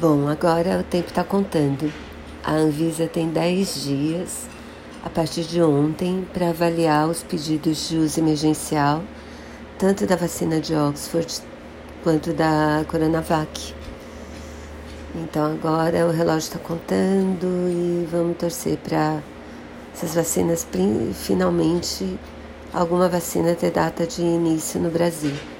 Bom, agora o tempo está contando. A Anvisa tem 10 dias, a partir de ontem, para avaliar os pedidos de uso emergencial, tanto da vacina de Oxford quanto da Coronavac. Então agora o relógio está contando e vamos torcer para essas vacinas finalmente alguma vacina ter data de início no Brasil.